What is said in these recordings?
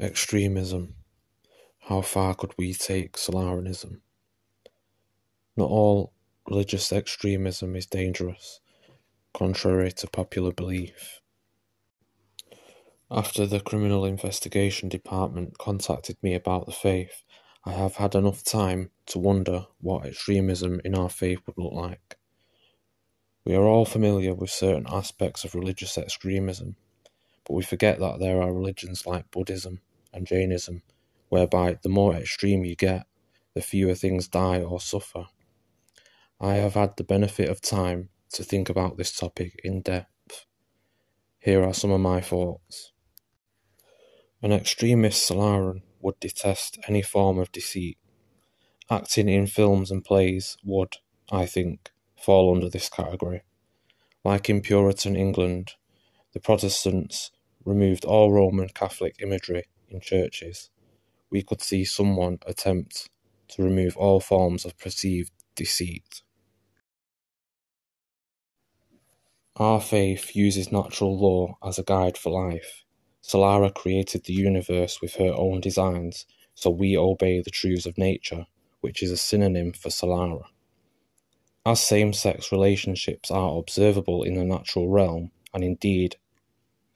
Extremism. How far could we take Solaranism? Not all religious extremism is dangerous, contrary to popular belief. After the Criminal Investigation Department contacted me about the faith, I have had enough time to wonder what extremism in our faith would look like. We are all familiar with certain aspects of religious extremism, but we forget that there are religions like Buddhism, and Jainism, whereby the more extreme you get, the fewer things die or suffer. I have had the benefit of time to think about this topic in depth. Here are some of my thoughts. An extremist Solaran would detest any form of deceit. Acting in films and plays would, I think, fall under this category. Like in Puritan England, the Protestants removed all Roman Catholic imagery in churches, we could see someone attempt to remove all forms of perceived deceit. Our faith uses natural law as a guide for life. Solara created the universe with her own designs, so we obey the truths of nature, which is a synonym for Solara. As same sex relationships are observable in the natural realm, and indeed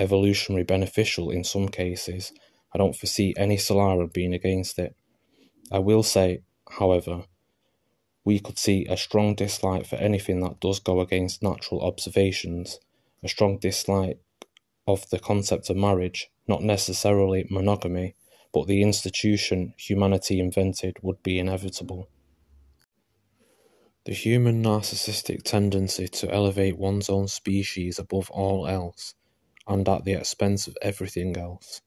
evolutionary beneficial in some cases, I don't foresee any Solara being against it. I will say, however, we could see a strong dislike for anything that does go against natural observations, a strong dislike of the concept of marriage, not necessarily monogamy, but the institution humanity invented would be inevitable. The human narcissistic tendency to elevate one's own species above all else, and at the expense of everything else,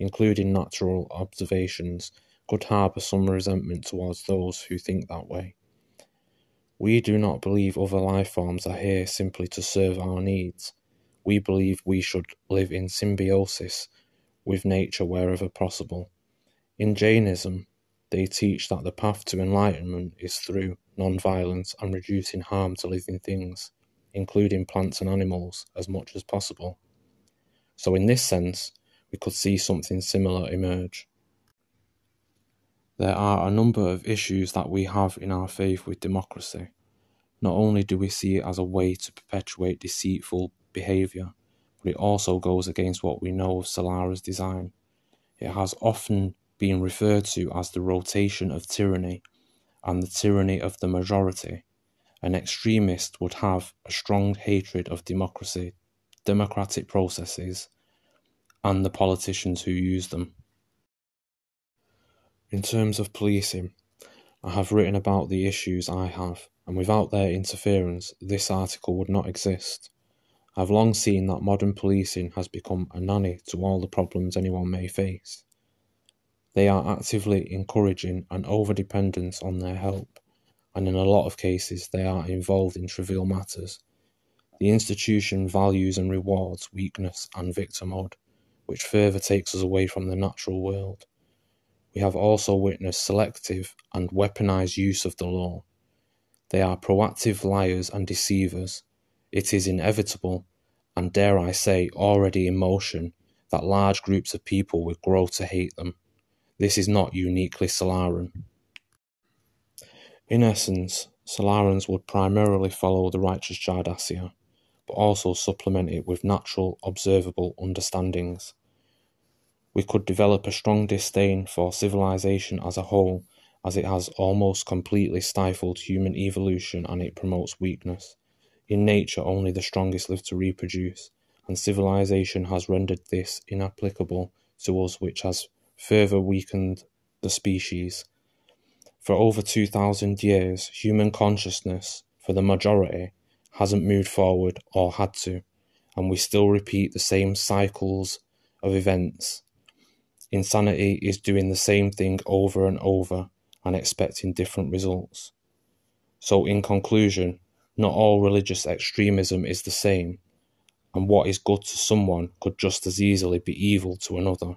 including natural observations, could harbour some resentment towards those who think that way. We do not believe other life forms are here simply to serve our needs. We believe we should live in symbiosis with nature wherever possible. In Jainism, they teach that the path to enlightenment is through non-violence and reducing harm to living things, including plants and animals, as much as possible. So, in this sense, we could see something similar emerge. There are a number of issues that we have in our faith with democracy. Not only do we see it as a way to perpetuate deceitful behaviour, but it also goes against what we know of Solara's design. It has often been referred to as the rotation of tyranny and the tyranny of the majority. An extremist would have a strong hatred of democracy, democratic processes, and the politicians who use them. In terms of policing, I have written about the issues I have, and without their interference, this article would not exist. I have long seen that modern policing has become a nanny to all the problems anyone may face. They are actively encouraging an over dependence on their help, and in a lot of cases, they are involved in trivial matters. The institution values and rewards weakness and victimhood which further takes us away from the natural world. We have also witnessed selective and weaponized use of the law. They are proactive liars and deceivers. It is inevitable, and dare I say, already in motion, that large groups of people will grow to hate them. This is not uniquely Solaran. In essence, Solarans would primarily follow the righteous Jardassia, but also supplement it with natural, observable understandings. We could develop a strong disdain for civilization as a whole, as it has almost completely stifled human evolution and it promotes weakness. In nature, only the strongest live to reproduce, and civilization has rendered this inapplicable to us, which has further weakened the species. For over 2,000 years, human consciousness, for the majority, hasn't moved forward or had to, and we still repeat the same cycles of events Insanity is doing the same thing over and over and expecting different results. So, in conclusion, not all religious extremism is the same, and what is good to someone could just as easily be evil to another.